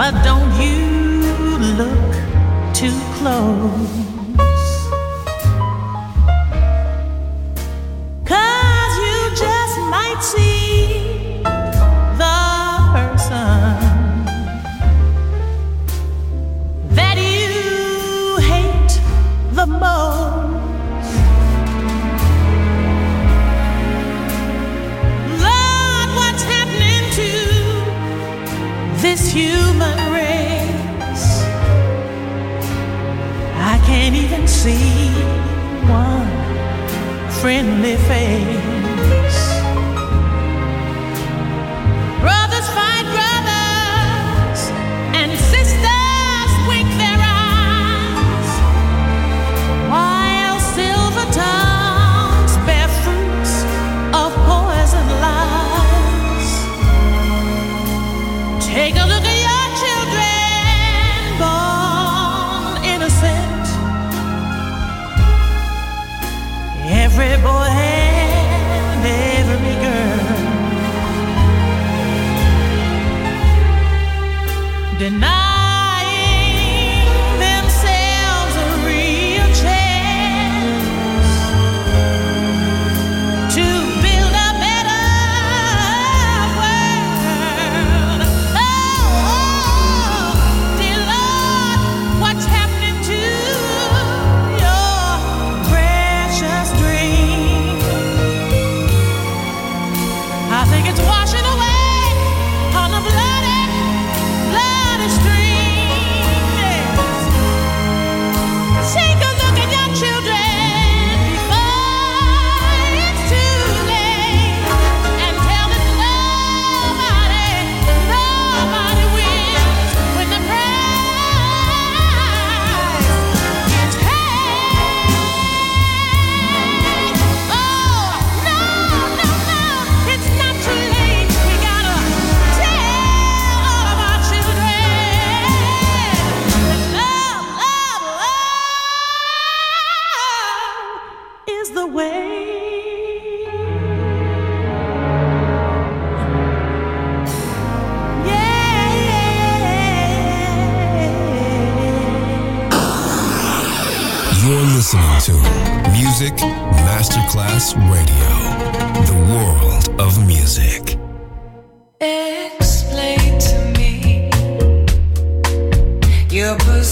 But don't you look too close. Cause you just might see. Friendly face.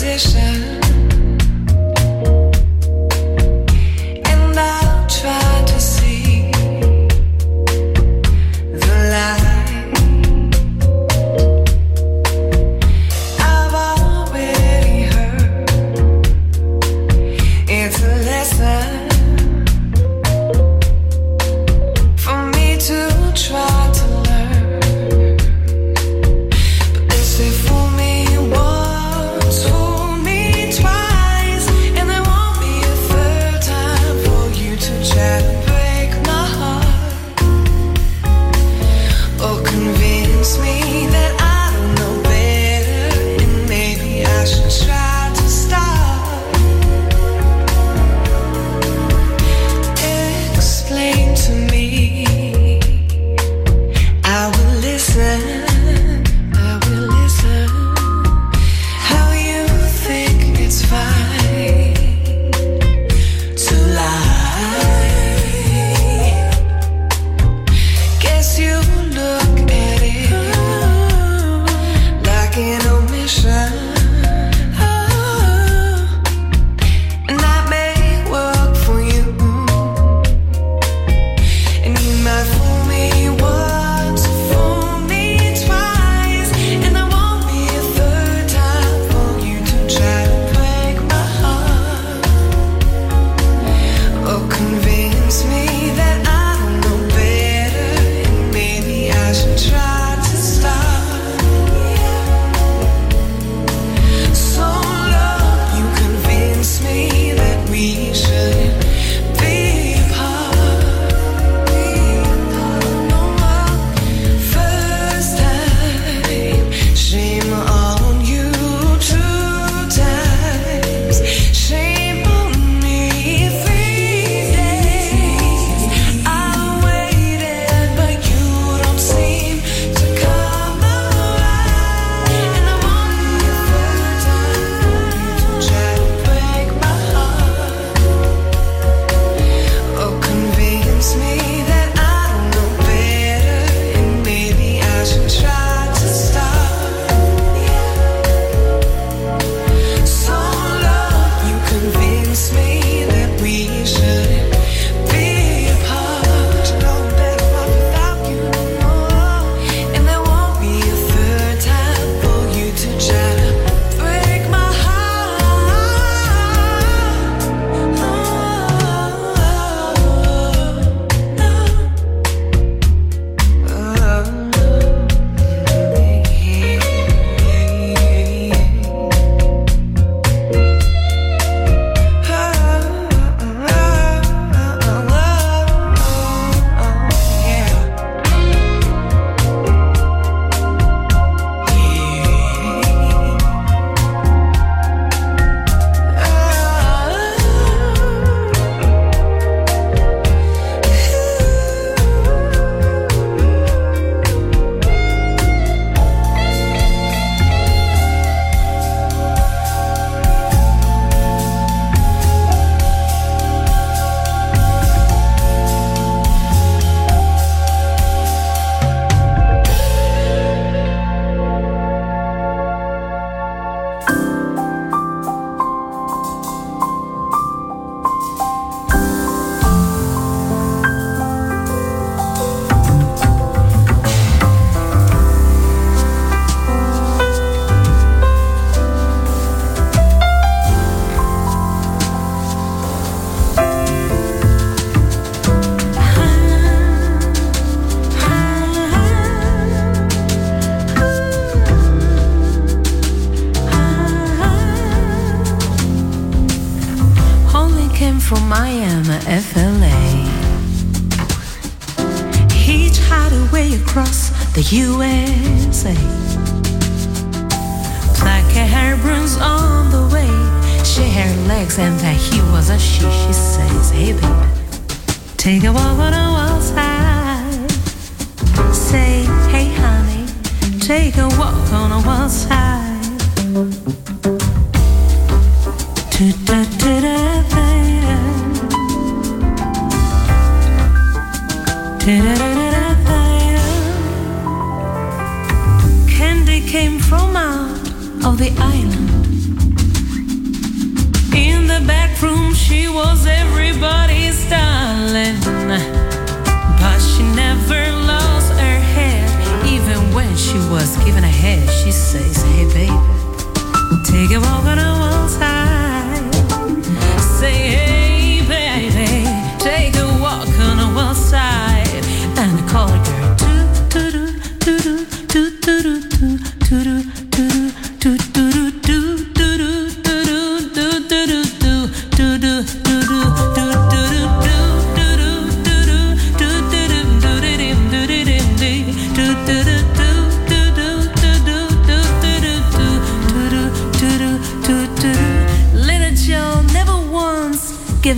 Me the USA. Black hair burns on the way. She hair legs and that he was a she. She says, Hey baby, take a walk on the wild side. Say, Hey honey, take a walk on the wild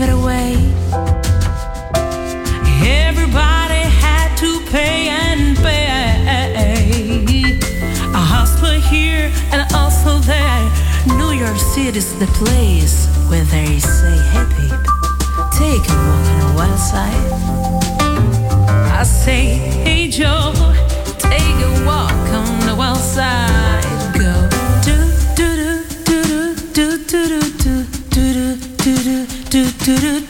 give it away. Everybody had to pay and pay. A hustler here and also there. New York City's the place where they say, Hey, babe, take a walk on the wild side. I say, Hey, Joe, take a walk on the wild side. Go do do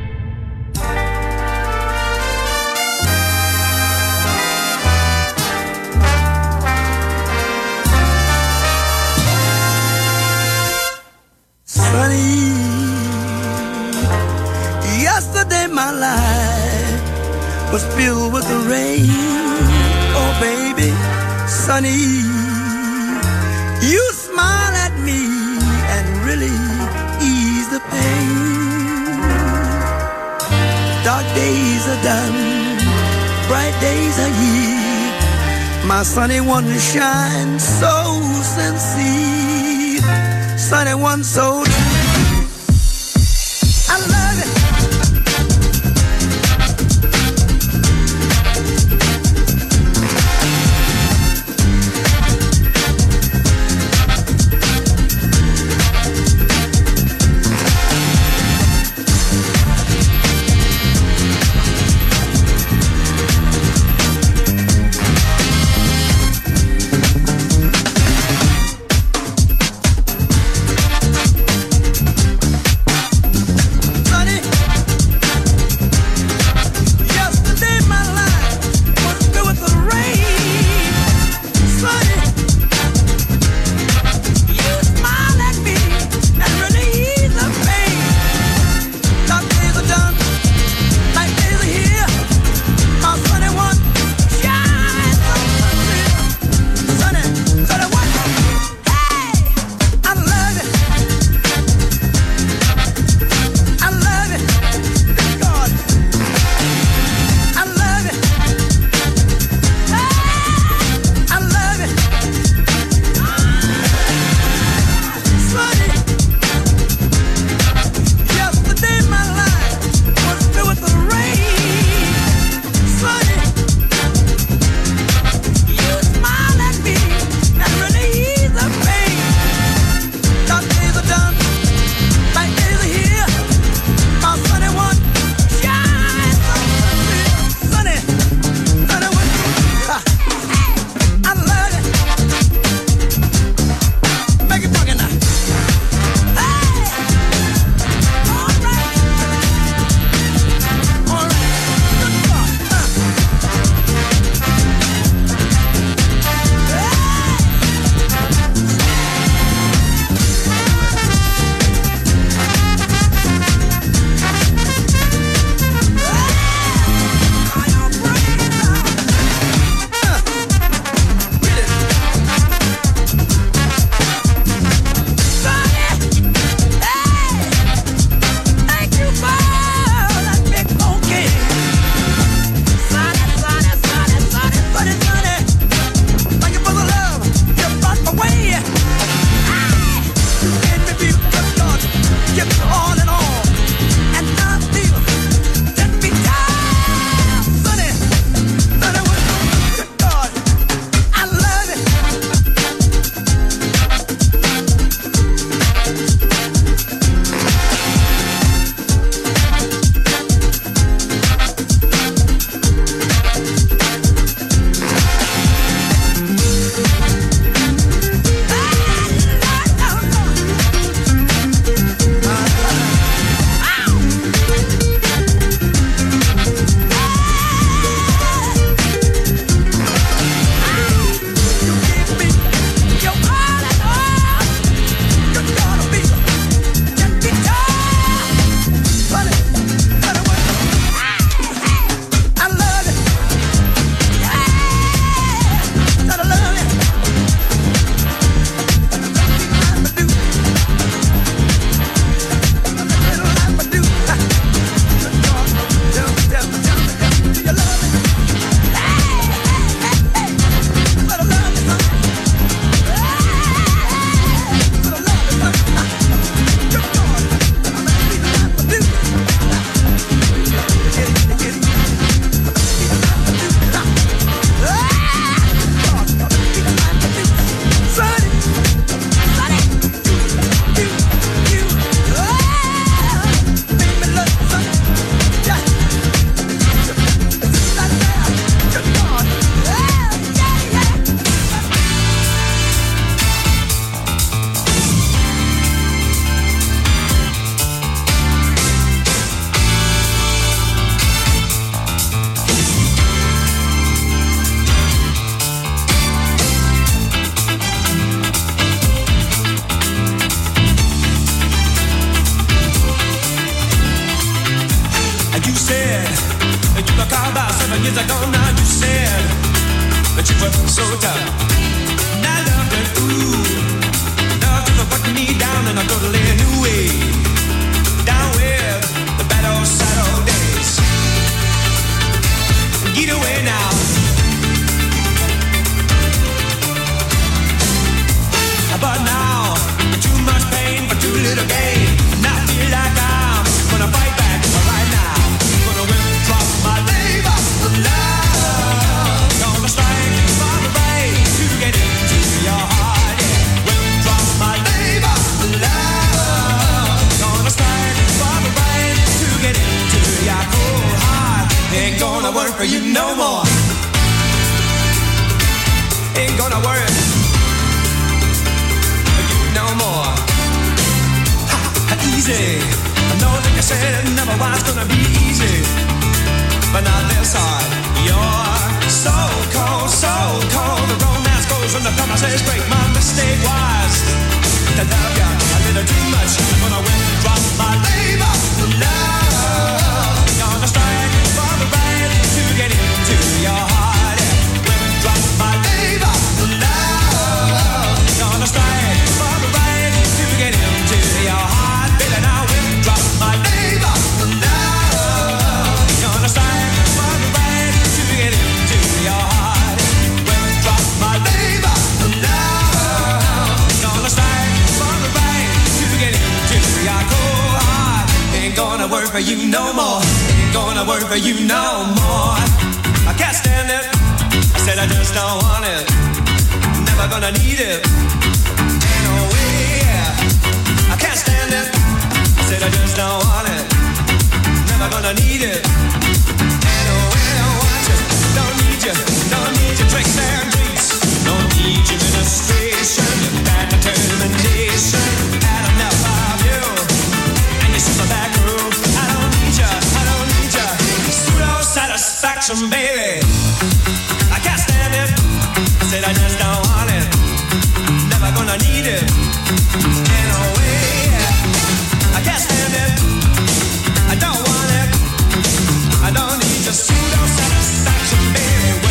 Sunny, you smile at me and really ease the pain. Dark days are done, bright days are here. My sunny one shines so sincere, sunny one so true. Gonna work for you no more. Ain't gonna work for you no more. Ha, ha, easy. I know that you said never was gonna be easy. But not this hard. You're so cold, so cold. The romance goes when the promises break. My mistake was to love you a little too much. I'm gonna withdraw my labor. Love. For you no more. Ain't gonna work for you no more. I can't stand it. I said I just don't want it. Never gonna need it. Ain't no way. I can't stand it. I said I just don't want it. Never gonna need it. Ain't no way. I want you. Don't need you. Don't need your tricks and treats. Don't need your ministration. Satisfaction, baby. I can't stand it. I said I just don't want it. Never gonna need it. Ain't no way. I can't stand it. I don't want it. I don't need your pseudo satisfaction, baby.